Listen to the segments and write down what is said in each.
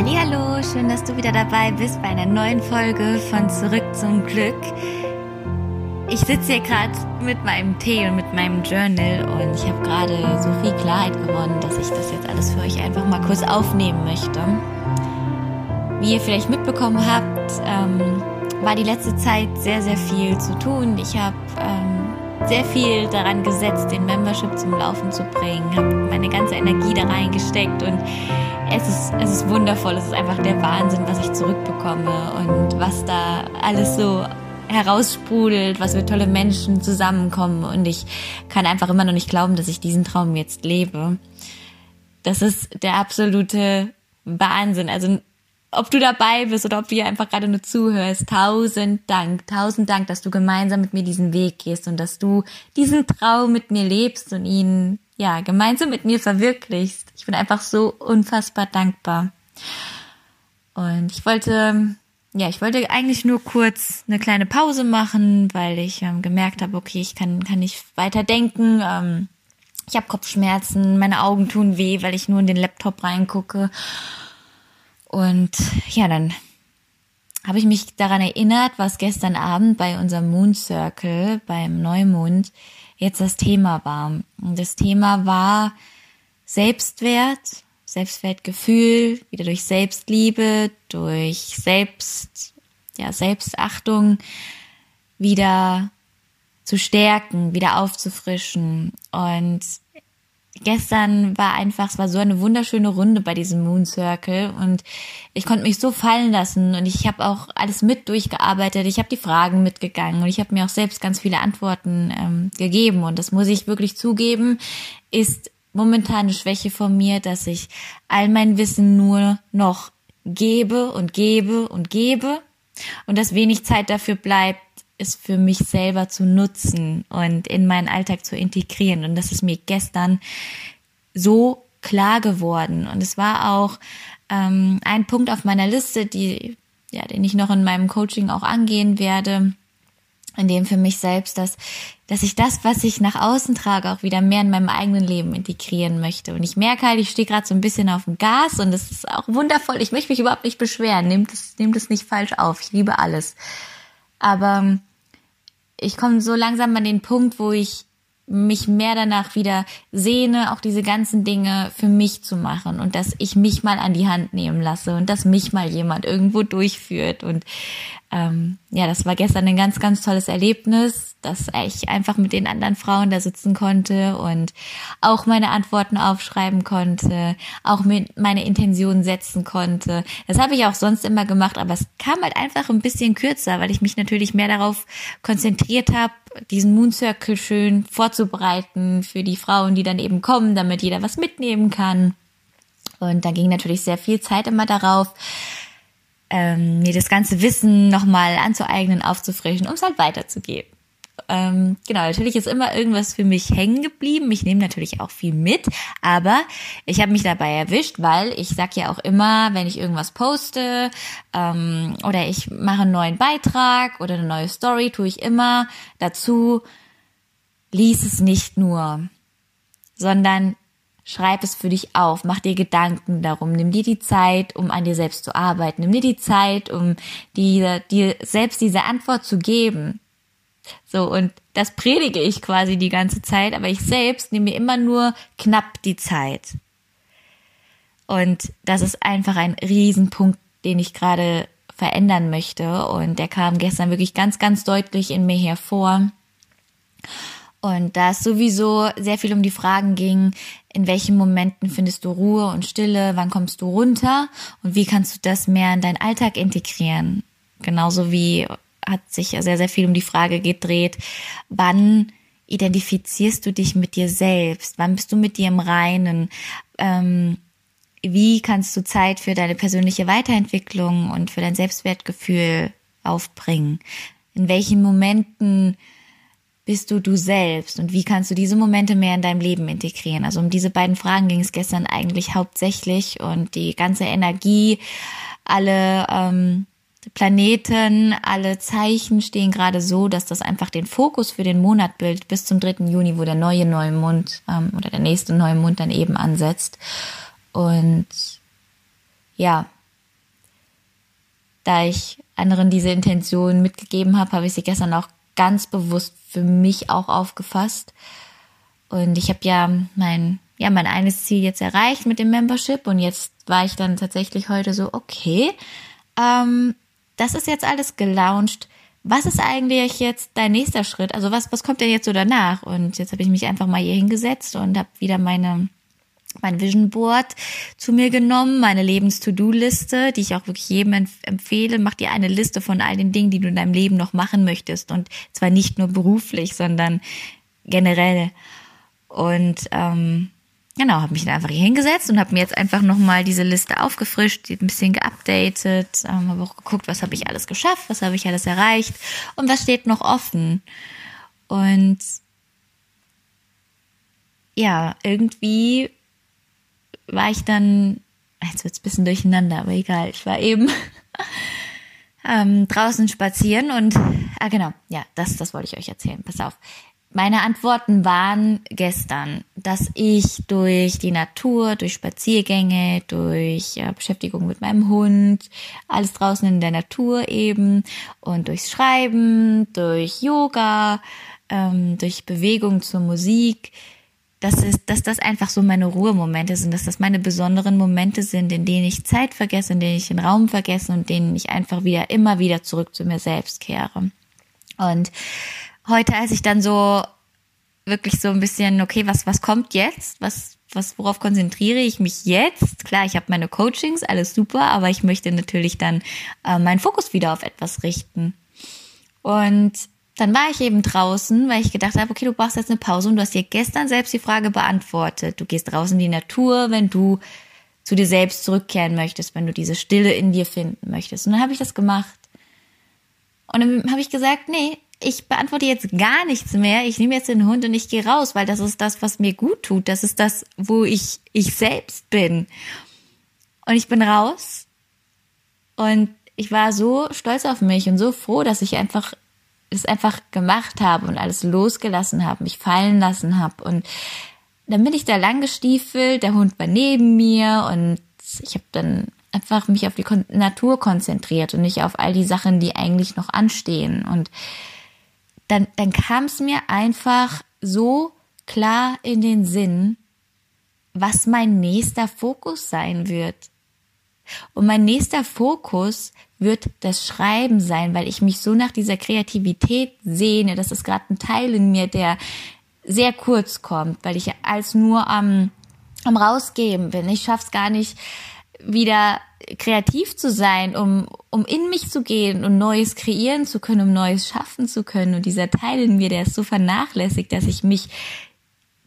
Hallo, schön, dass du wieder dabei bist bei einer neuen Folge von Zurück zum Glück. Ich sitze hier gerade mit meinem Tee und mit meinem Journal und ich habe gerade so viel Klarheit gewonnen, dass ich das jetzt alles für euch einfach mal kurz aufnehmen möchte. Wie ihr vielleicht mitbekommen habt, ähm, war die letzte Zeit sehr, sehr viel zu tun. Ich habe ähm, sehr viel daran gesetzt, den Membership zum Laufen zu bringen, habe meine ganze Energie da reingesteckt und es ist, es ist wundervoll. Es ist einfach der Wahnsinn, was ich zurückbekomme und was da alles so heraussprudelt, was für tolle Menschen zusammenkommen. Und ich kann einfach immer noch nicht glauben, dass ich diesen Traum jetzt lebe. Das ist der absolute Wahnsinn. Also ob du dabei bist oder ob du hier einfach gerade nur zuhörst, tausend Dank, tausend Dank, dass du gemeinsam mit mir diesen Weg gehst und dass du diesen Traum mit mir lebst und ihn ja gemeinsam mit mir verwirklichst. Ich bin einfach so unfassbar dankbar. Und ich wollte, ja, ich wollte eigentlich nur kurz eine kleine Pause machen, weil ich ähm, gemerkt habe, okay, ich kann, kann nicht weiter denken. Ähm, ich habe Kopfschmerzen, meine Augen tun weh, weil ich nur in den Laptop reingucke. Und ja, dann habe ich mich daran erinnert, was gestern Abend bei unserem Moon Circle, beim Neumond, jetzt das Thema war. Und das Thema war Selbstwert, Selbstwertgefühl, wieder durch Selbstliebe, durch Selbst, ja, Selbstachtung wieder zu stärken, wieder aufzufrischen. Und gestern war einfach, es war so eine wunderschöne Runde bei diesem Moon Circle und ich konnte mich so fallen lassen und ich habe auch alles mit durchgearbeitet. Ich habe die Fragen mitgegangen und ich habe mir auch selbst ganz viele Antworten ähm, gegeben und das muss ich wirklich zugeben, ist momentan eine Schwäche von mir, dass ich all mein Wissen nur noch gebe und gebe und gebe und dass wenig Zeit dafür bleibt, es für mich selber zu nutzen und in meinen Alltag zu integrieren. Und das ist mir gestern so klar geworden. Und es war auch ähm, ein Punkt auf meiner Liste, die, ja, den ich noch in meinem Coaching auch angehen werde, in dem für mich selbst, dass, dass ich das, was ich nach außen trage, auch wieder mehr in meinem eigenen Leben integrieren möchte. Und ich merke halt, ich stehe gerade so ein bisschen auf dem Gas und das ist auch wundervoll. Ich möchte mich überhaupt nicht beschweren. Nehmt es, nehmt es nicht falsch auf. Ich liebe alles. Aber ich komme so langsam an den Punkt, wo ich mich mehr danach wieder sehne, auch diese ganzen Dinge für mich zu machen und dass ich mich mal an die Hand nehmen lasse und dass mich mal jemand irgendwo durchführt und ähm, ja, das war gestern ein ganz, ganz tolles Erlebnis, dass ich einfach mit den anderen Frauen da sitzen konnte und auch meine Antworten aufschreiben konnte, auch meine Intentionen setzen konnte. Das habe ich auch sonst immer gemacht, aber es kam halt einfach ein bisschen kürzer, weil ich mich natürlich mehr darauf konzentriert habe, diesen Moon Circle schön vorzubereiten für die Frauen, die dann eben kommen, damit jeder was mitnehmen kann. Und da ging natürlich sehr viel Zeit immer darauf, ähm, mir das ganze Wissen nochmal anzueignen, aufzufrischen, um es halt weiterzugeben. Ähm, genau, natürlich ist immer irgendwas für mich hängen geblieben. Ich nehme natürlich auch viel mit, aber ich habe mich dabei erwischt, weil ich sag ja auch immer, wenn ich irgendwas poste ähm, oder ich mache einen neuen Beitrag oder eine neue Story, tue ich immer dazu, lies es nicht nur, sondern Schreib es für dich auf, mach dir Gedanken darum, nimm dir die Zeit, um an dir selbst zu arbeiten, nimm dir die Zeit, um dir, dir selbst diese Antwort zu geben. So, und das predige ich quasi die ganze Zeit, aber ich selbst nehme mir immer nur knapp die Zeit. Und das ist einfach ein Riesenpunkt, den ich gerade verändern möchte. Und der kam gestern wirklich ganz, ganz deutlich in mir hervor. Und da es sowieso sehr viel um die Fragen ging, in welchen Momenten findest du Ruhe und Stille, wann kommst du runter und wie kannst du das mehr in deinen Alltag integrieren. Genauso wie hat sich sehr, sehr viel um die Frage gedreht, wann identifizierst du dich mit dir selbst? Wann bist du mit dir im Reinen? Ähm, wie kannst du Zeit für deine persönliche Weiterentwicklung und für dein Selbstwertgefühl aufbringen? In welchen Momenten bist du du selbst und wie kannst du diese Momente mehr in deinem Leben integrieren? Also um diese beiden Fragen ging es gestern eigentlich hauptsächlich und die ganze Energie, alle ähm, Planeten, alle Zeichen stehen gerade so, dass das einfach den Fokus für den Monat bildet bis zum 3. Juni, wo der neue Neumond ähm, oder der nächste Neumond dann eben ansetzt. Und ja, da ich anderen diese Intention mitgegeben habe, habe ich sie gestern auch ganz bewusst für mich auch aufgefasst. Und ich habe ja mein, ja, mein eines Ziel jetzt erreicht mit dem Membership und jetzt war ich dann tatsächlich heute so, okay, ähm, das ist jetzt alles gelauncht. Was ist eigentlich jetzt dein nächster Schritt? Also was, was kommt denn jetzt so danach? Und jetzt habe ich mich einfach mal hier hingesetzt und habe wieder meine mein Vision Board zu mir genommen, meine Lebens-To-Do-Liste, die ich auch wirklich jedem empfehle. Mach dir eine Liste von all den Dingen, die du in deinem Leben noch machen möchtest. Und zwar nicht nur beruflich, sondern generell. Und ähm, genau, habe mich dann einfach hier hingesetzt und habe mir jetzt einfach nochmal diese Liste aufgefrischt, ein bisschen geupdatet, ähm, habe auch geguckt, was habe ich alles geschafft, was habe ich alles erreicht und was steht noch offen. Und ja, irgendwie war ich dann, jetzt wird's ein bisschen durcheinander, aber egal, ich war eben ähm, draußen spazieren und, ah genau, ja, das, das wollte ich euch erzählen, pass auf. Meine Antworten waren gestern, dass ich durch die Natur, durch Spaziergänge, durch äh, Beschäftigung mit meinem Hund, alles draußen in der Natur eben und durchs Schreiben, durch Yoga, ähm, durch Bewegung zur Musik, dass, es, dass das einfach so meine Ruhemomente sind, dass das meine besonderen Momente sind, in denen ich Zeit vergesse, in denen ich den Raum vergesse und denen ich einfach wieder, immer wieder zurück zu mir selbst kehre. Und heute, als ich dann so wirklich so ein bisschen, okay, was, was kommt jetzt? Was, was, worauf konzentriere ich mich jetzt? Klar, ich habe meine Coachings, alles super, aber ich möchte natürlich dann äh, meinen Fokus wieder auf etwas richten. Und dann war ich eben draußen, weil ich gedacht habe, okay, du brauchst jetzt eine Pause und du hast dir gestern selbst die Frage beantwortet. Du gehst draußen in die Natur, wenn du zu dir selbst zurückkehren möchtest, wenn du diese Stille in dir finden möchtest. Und dann habe ich das gemacht. Und dann habe ich gesagt, nee, ich beantworte jetzt gar nichts mehr. Ich nehme jetzt den Hund und ich gehe raus, weil das ist das, was mir gut tut. Das ist das, wo ich ich selbst bin. Und ich bin raus und ich war so stolz auf mich und so froh, dass ich einfach es einfach gemacht habe und alles losgelassen habe, mich fallen lassen habe. Und dann bin ich da lang gestiefelt, der Hund war neben mir und ich habe dann einfach mich auf die Kon Natur konzentriert und nicht auf all die Sachen, die eigentlich noch anstehen. Und dann, dann kam es mir einfach so klar in den Sinn, was mein nächster Fokus sein wird. Und mein nächster Fokus wird das Schreiben sein, weil ich mich so nach dieser Kreativität sehne. Das ist gerade ein Teil in mir, der sehr kurz kommt, weil ich als nur am, am rausgeben bin. Ich schaff's gar nicht wieder kreativ zu sein, um, um in mich zu gehen und Neues kreieren zu können, um Neues schaffen zu können. Und dieser Teil in mir, der ist so vernachlässigt, dass ich mich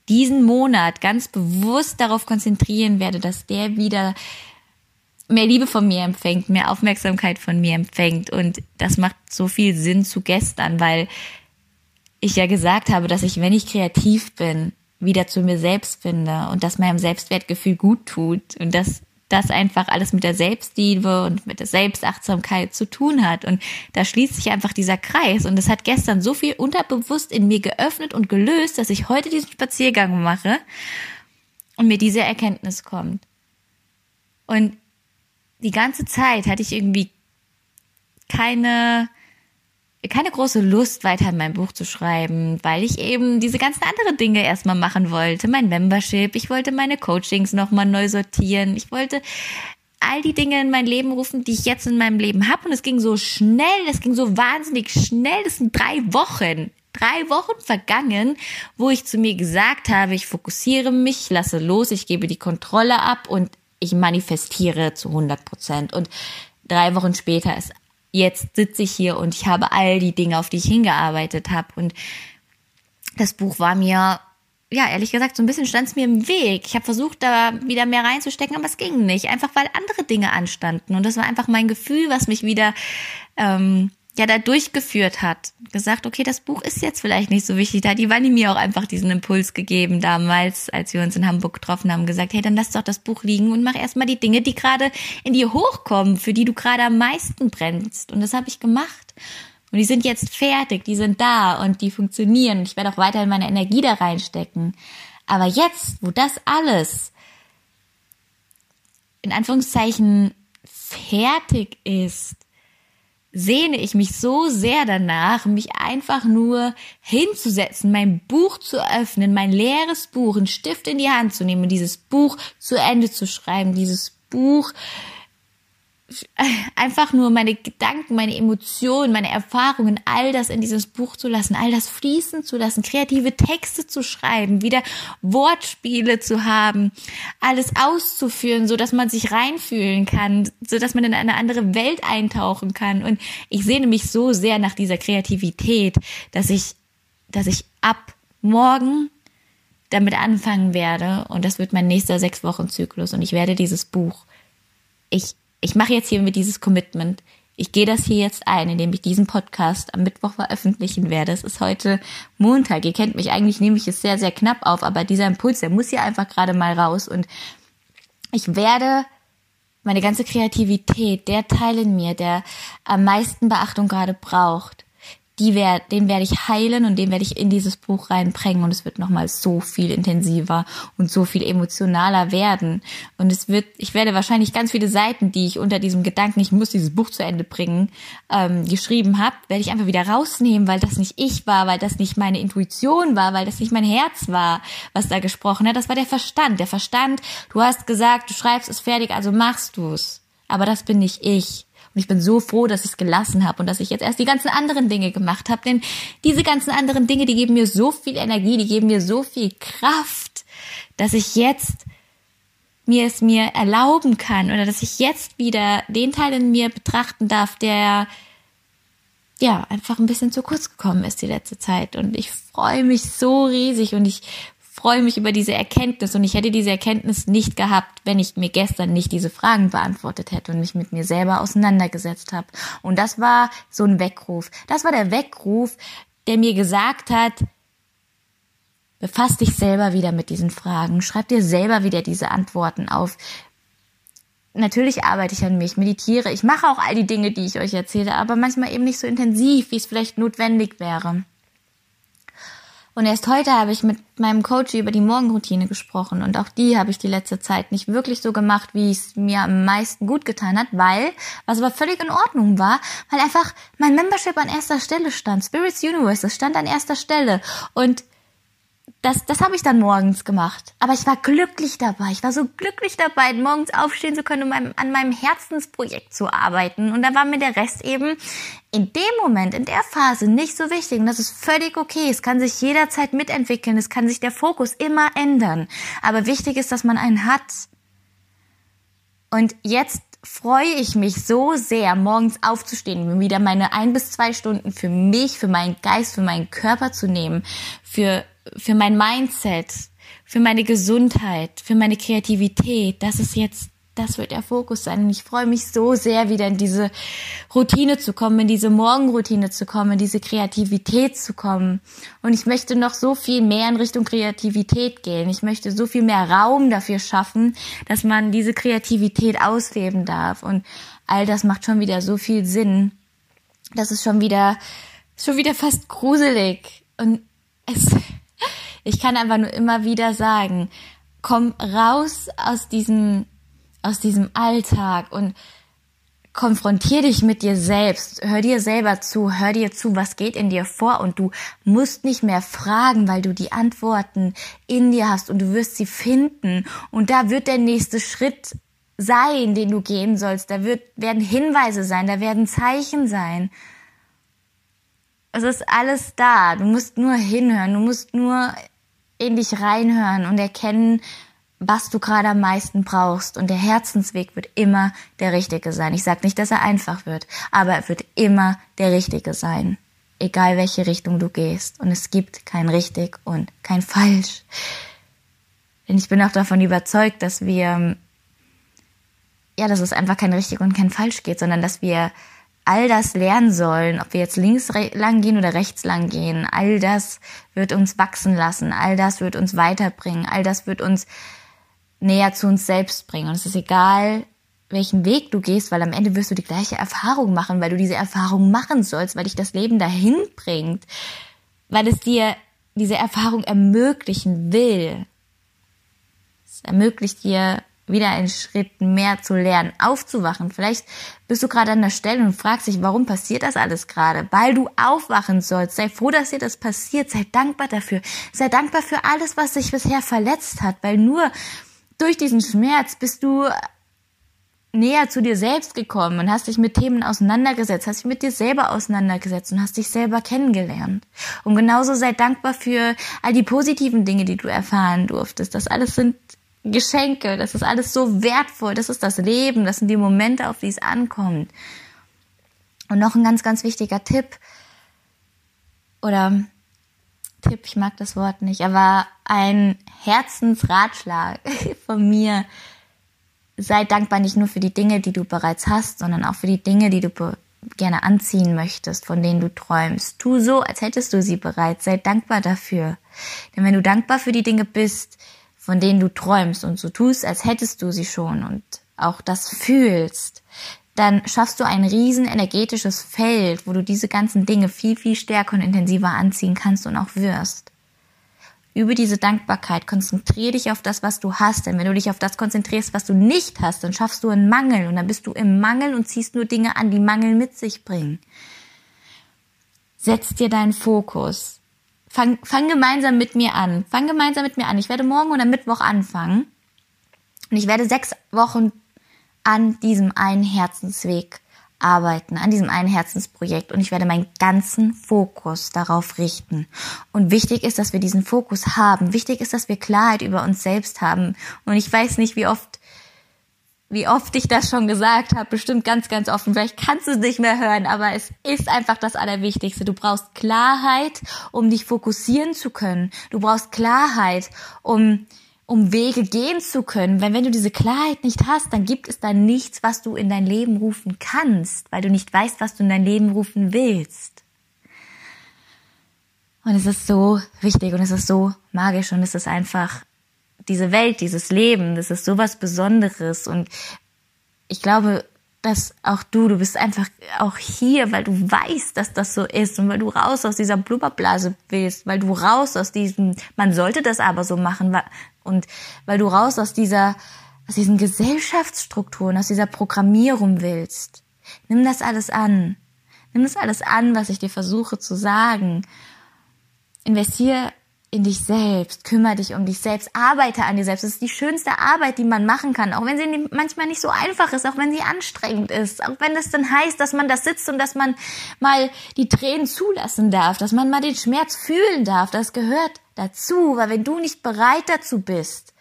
diesen Monat ganz bewusst darauf konzentrieren werde, dass der wieder mehr Liebe von mir empfängt, mehr Aufmerksamkeit von mir empfängt. Und das macht so viel Sinn zu gestern, weil ich ja gesagt habe, dass ich, wenn ich kreativ bin, wieder zu mir selbst finde und dass meinem Selbstwertgefühl gut tut und dass das einfach alles mit der Selbstliebe und mit der Selbstachtsamkeit zu tun hat. Und da schließt sich einfach dieser Kreis. Und es hat gestern so viel unterbewusst in mir geöffnet und gelöst, dass ich heute diesen Spaziergang mache und mir diese Erkenntnis kommt. Und die ganze Zeit hatte ich irgendwie keine, keine große Lust, weiter in mein Buch zu schreiben, weil ich eben diese ganzen anderen Dinge erstmal machen wollte. Mein Membership, ich wollte meine Coachings nochmal neu sortieren, ich wollte all die Dinge in mein Leben rufen, die ich jetzt in meinem Leben habe. Und es ging so schnell, es ging so wahnsinnig schnell. Das sind drei Wochen. Drei Wochen vergangen, wo ich zu mir gesagt habe, ich fokussiere mich, lasse los, ich gebe die Kontrolle ab und ich manifestiere zu 100 Prozent. Und drei Wochen später ist, jetzt sitze ich hier und ich habe all die Dinge, auf die ich hingearbeitet habe. Und das Buch war mir, ja, ehrlich gesagt, so ein bisschen stand es mir im Weg. Ich habe versucht, da wieder mehr reinzustecken, aber es ging nicht. Einfach weil andere Dinge anstanden. Und das war einfach mein Gefühl, was mich wieder ähm, ja da durchgeführt hat, gesagt, okay, das Buch ist jetzt vielleicht nicht so wichtig. Da hat die Wanni mir auch einfach diesen Impuls gegeben damals, als wir uns in Hamburg getroffen haben, gesagt, hey, dann lass doch das Buch liegen und mach erstmal die Dinge, die gerade in dir hochkommen, für die du gerade am meisten brennst. Und das habe ich gemacht. Und die sind jetzt fertig, die sind da und die funktionieren. Ich werde auch weiterhin meine Energie da reinstecken. Aber jetzt, wo das alles in Anführungszeichen fertig ist, sehne ich mich so sehr danach, mich einfach nur hinzusetzen, mein Buch zu öffnen, mein leeres Buch, einen Stift in die Hand zu nehmen dieses Buch zu Ende zu schreiben, dieses Buch einfach nur meine Gedanken, meine Emotionen, meine Erfahrungen, all das in dieses Buch zu lassen, all das fließen zu lassen, kreative Texte zu schreiben, wieder Wortspiele zu haben, alles auszuführen, so dass man sich reinfühlen kann, so dass man in eine andere Welt eintauchen kann. Und ich sehne mich so sehr nach dieser Kreativität, dass ich, dass ich ab morgen damit anfangen werde und das wird mein nächster sechs Wochen Zyklus und ich werde dieses Buch ich ich mache jetzt hier mit dieses Commitment. Ich gehe das hier jetzt ein, indem ich diesen Podcast am Mittwoch veröffentlichen werde. Es ist heute Montag. Ihr kennt mich eigentlich, nehme ich es sehr, sehr knapp auf, aber dieser Impuls, der muss hier einfach gerade mal raus. Und ich werde meine ganze Kreativität, der Teil in mir, der am meisten Beachtung gerade braucht, die werd, den werde ich heilen und den werde ich in dieses Buch reinbringen und es wird nochmal so viel intensiver und so viel emotionaler werden. Und es wird, ich werde wahrscheinlich ganz viele Seiten, die ich unter diesem Gedanken, ich muss dieses Buch zu Ende bringen, ähm, geschrieben habe, werde ich einfach wieder rausnehmen, weil das nicht ich war, weil das nicht meine Intuition war, weil das nicht mein Herz war, was da gesprochen hat. Das war der Verstand. Der Verstand, du hast gesagt, du schreibst es fertig, also machst du's. Aber das bin nicht ich. Und ich bin so froh, dass ich es gelassen habe und dass ich jetzt erst die ganzen anderen Dinge gemacht habe. Denn diese ganzen anderen Dinge, die geben mir so viel Energie, die geben mir so viel Kraft, dass ich jetzt mir es mir erlauben kann oder dass ich jetzt wieder den Teil in mir betrachten darf, der ja einfach ein bisschen zu kurz gekommen ist die letzte Zeit. Und ich freue mich so riesig und ich freue mich über diese Erkenntnis und ich hätte diese Erkenntnis nicht gehabt, wenn ich mir gestern nicht diese Fragen beantwortet hätte und mich mit mir selber auseinandergesetzt habe. Und das war so ein Weckruf. Das war der Weckruf, der mir gesagt hat, befass dich selber wieder mit diesen Fragen, schreib dir selber wieder diese Antworten auf. Natürlich arbeite ich an mich, meditiere, ich mache auch all die Dinge, die ich euch erzähle, aber manchmal eben nicht so intensiv, wie es vielleicht notwendig wäre. Und erst heute habe ich mit meinem Coach über die Morgenroutine gesprochen und auch die habe ich die letzte Zeit nicht wirklich so gemacht, wie es mir am meisten gut getan hat, weil, was aber völlig in Ordnung war, weil einfach mein Membership an erster Stelle stand. Spirits Universe, das stand an erster Stelle. Und das, das habe ich dann morgens gemacht. Aber ich war glücklich dabei. Ich war so glücklich dabei, morgens aufstehen zu können, um an meinem Herzensprojekt zu arbeiten. Und da war mir der Rest eben in dem Moment, in der Phase nicht so wichtig. Und das ist völlig okay. Es kann sich jederzeit mitentwickeln. Es kann sich der Fokus immer ändern. Aber wichtig ist, dass man einen hat. Und jetzt freue ich mich so sehr, morgens aufzustehen, wieder meine ein bis zwei Stunden für mich, für meinen Geist, für meinen Körper zu nehmen, für für mein Mindset, für meine Gesundheit, für meine Kreativität. Das ist jetzt, das wird der Fokus sein. Und ich freue mich so sehr, wieder in diese Routine zu kommen, in diese Morgenroutine zu kommen, in diese Kreativität zu kommen. Und ich möchte noch so viel mehr in Richtung Kreativität gehen. Ich möchte so viel mehr Raum dafür schaffen, dass man diese Kreativität ausleben darf. Und all das macht schon wieder so viel Sinn. Das ist schon wieder, schon wieder fast gruselig. Und es, ich kann einfach nur immer wieder sagen, komm raus aus diesem, aus diesem Alltag und konfrontier dich mit dir selbst, hör dir selber zu, hör dir zu, was geht in dir vor und du musst nicht mehr fragen, weil du die Antworten in dir hast und du wirst sie finden. Und da wird der nächste Schritt sein, den du gehen sollst, da wird, werden Hinweise sein, da werden Zeichen sein. Es ist alles da, du musst nur hinhören, du musst nur in dich reinhören und erkennen, was du gerade am meisten brauchst. Und der Herzensweg wird immer der richtige sein. Ich sage nicht, dass er einfach wird, aber er wird immer der richtige sein. Egal welche Richtung du gehst. Und es gibt kein richtig und kein falsch. Denn ich bin auch davon überzeugt, dass wir, ja, dass es einfach kein richtig und kein falsch geht, sondern dass wir all das lernen sollen, ob wir jetzt links lang gehen oder rechts lang gehen, all das wird uns wachsen lassen, all das wird uns weiterbringen, all das wird uns näher zu uns selbst bringen. Und es ist egal, welchen Weg du gehst, weil am Ende wirst du die gleiche Erfahrung machen, weil du diese Erfahrung machen sollst, weil dich das Leben dahin bringt, weil es dir diese Erfahrung ermöglichen will. Es ermöglicht dir wieder einen Schritt mehr zu lernen, aufzuwachen. Vielleicht bist du gerade an der Stelle und fragst dich, warum passiert das alles gerade? Weil du aufwachen sollst. Sei froh, dass dir das passiert. Sei dankbar dafür. Sei dankbar für alles, was dich bisher verletzt hat, weil nur durch diesen Schmerz bist du näher zu dir selbst gekommen und hast dich mit Themen auseinandergesetzt, hast dich mit dir selber auseinandergesetzt und hast dich selber kennengelernt. Und genauso sei dankbar für all die positiven Dinge, die du erfahren durftest. Das alles sind Geschenke, das ist alles so wertvoll, das ist das Leben, das sind die Momente, auf die es ankommt. Und noch ein ganz, ganz wichtiger Tipp, oder Tipp, ich mag das Wort nicht, aber ein Herzensratschlag von mir, sei dankbar nicht nur für die Dinge, die du bereits hast, sondern auch für die Dinge, die du gerne anziehen möchtest, von denen du träumst. Tu so, als hättest du sie bereits. Sei dankbar dafür. Denn wenn du dankbar für die Dinge bist, von denen du träumst und so tust, als hättest du sie schon und auch das fühlst, dann schaffst du ein riesen energetisches Feld, wo du diese ganzen Dinge viel, viel stärker und intensiver anziehen kannst und auch wirst über diese Dankbarkeit. Konzentriere dich auf das, was du hast. Denn wenn du dich auf das konzentrierst, was du nicht hast, dann schaffst du einen Mangel und dann bist du im Mangel und ziehst nur Dinge an, die Mangel mit sich bringen. Setz dir deinen Fokus. Fang, fang gemeinsam mit mir an. Fang gemeinsam mit mir an. Ich werde morgen oder Mittwoch anfangen. Und ich werde sechs Wochen an diesem einen Herzensweg arbeiten an diesem einen Herzensprojekt und ich werde meinen ganzen Fokus darauf richten. Und wichtig ist, dass wir diesen Fokus haben. Wichtig ist, dass wir Klarheit über uns selbst haben. Und ich weiß nicht, wie oft wie oft ich das schon gesagt habe, bestimmt ganz, ganz offen. Vielleicht kannst du es nicht mehr hören, aber es ist einfach das Allerwichtigste. Du brauchst Klarheit, um dich fokussieren zu können. Du brauchst Klarheit, um um Wege gehen zu können. Weil wenn du diese Klarheit nicht hast, dann gibt es da nichts, was du in dein Leben rufen kannst, weil du nicht weißt, was du in dein Leben rufen willst. Und es ist so wichtig und es ist so magisch und es ist einfach diese Welt, dieses Leben, das ist sowas Besonderes und ich glaube, dass auch du, du bist einfach auch hier, weil du weißt, dass das so ist und weil du raus aus dieser Blubberblase willst, weil du raus aus diesem, man sollte das aber so machen und weil du raus aus dieser, aus diesen Gesellschaftsstrukturen, aus dieser Programmierung willst. Nimm das alles an. Nimm das alles an, was ich dir versuche zu sagen. Investier in dich selbst, kümmere dich um dich selbst, arbeite an dir selbst. Das ist die schönste Arbeit, die man machen kann, auch wenn sie manchmal nicht so einfach ist, auch wenn sie anstrengend ist, auch wenn es dann heißt, dass man da sitzt und dass man mal die Tränen zulassen darf, dass man mal den Schmerz fühlen darf. Das gehört dazu, weil wenn du nicht bereit dazu bist,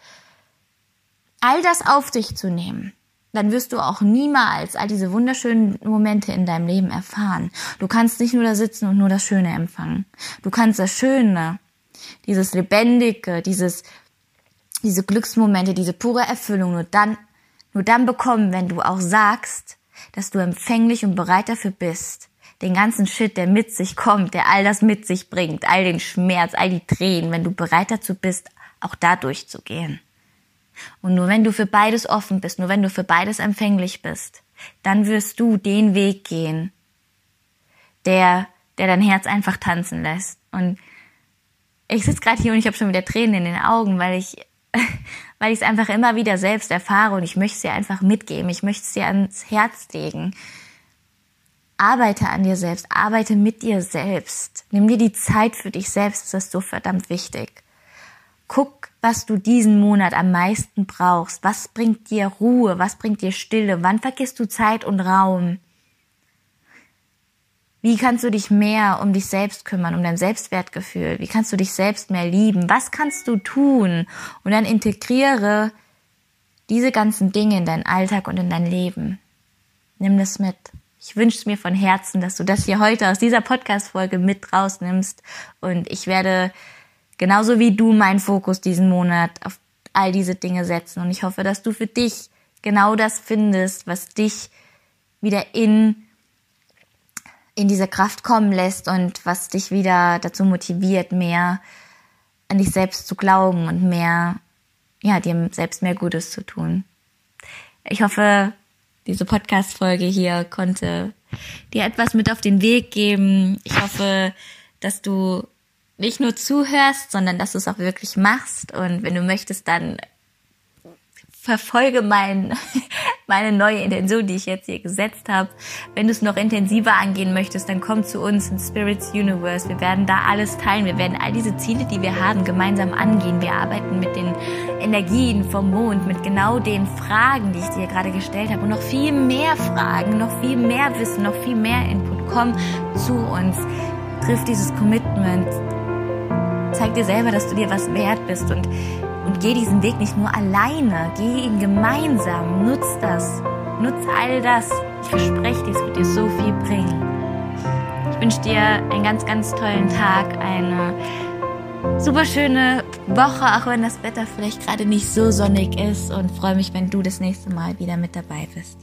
all das auf dich zu nehmen, dann wirst du auch niemals all diese wunderschönen Momente in deinem Leben erfahren. Du kannst nicht nur da sitzen und nur das Schöne empfangen. Du kannst das Schöne dieses Lebendige, dieses, diese Glücksmomente, diese pure Erfüllung nur dann, nur dann bekommen, wenn du auch sagst, dass du empfänglich und bereit dafür bist, den ganzen Shit, der mit sich kommt, der all das mit sich bringt, all den Schmerz, all die Tränen, wenn du bereit dazu bist, auch da durchzugehen. Und nur wenn du für beides offen bist, nur wenn du für beides empfänglich bist, dann wirst du den Weg gehen, der, der dein Herz einfach tanzen lässt. Und ich sitze gerade hier und ich habe schon wieder Tränen in den Augen, weil ich weil ich es einfach immer wieder selbst erfahre und ich möchte es dir einfach mitgeben. Ich möchte es dir ans Herz legen. Arbeite an dir selbst, arbeite mit dir selbst. Nimm dir die Zeit für dich selbst, das ist so verdammt wichtig. Guck, was du diesen Monat am meisten brauchst. Was bringt dir Ruhe? Was bringt dir Stille? Wann vergisst du Zeit und Raum? Wie kannst du dich mehr um dich selbst kümmern, um dein Selbstwertgefühl? Wie kannst du dich selbst mehr lieben? Was kannst du tun? Und dann integriere diese ganzen Dinge in deinen Alltag und in dein Leben. Nimm das mit. Ich wünsche es mir von Herzen, dass du das hier heute aus dieser Podcast-Folge mit rausnimmst. Und ich werde genauso wie du meinen Fokus diesen Monat auf all diese Dinge setzen. Und ich hoffe, dass du für dich genau das findest, was dich wieder in in diese Kraft kommen lässt und was dich wieder dazu motiviert, mehr an dich selbst zu glauben und mehr, ja, dir selbst mehr Gutes zu tun. Ich hoffe, diese Podcast-Folge hier konnte dir etwas mit auf den Weg geben. Ich hoffe, dass du nicht nur zuhörst, sondern dass du es auch wirklich machst. Und wenn du möchtest, dann verfolge mein, meine neue Intention, die ich jetzt hier gesetzt habe. Wenn du es noch intensiver angehen möchtest, dann komm zu uns in Spirits Universe. Wir werden da alles teilen. Wir werden all diese Ziele, die wir haben, gemeinsam angehen. Wir arbeiten mit den Energien vom Mond, mit genau den Fragen, die ich dir gerade gestellt habe und noch viel mehr Fragen, noch viel mehr Wissen, noch viel mehr Input. Komm zu uns. Triff dieses Commitment. Zeig dir selber, dass du dir was wert bist und und geh diesen Weg nicht nur alleine, geh ihn gemeinsam, nutz das, nutz all das. Ich verspreche dir, es wird dir so viel bringen. Ich wünsche dir einen ganz, ganz tollen Tag, eine super schöne Woche, auch wenn das Wetter vielleicht gerade nicht so sonnig ist und freue mich, wenn du das nächste Mal wieder mit dabei bist.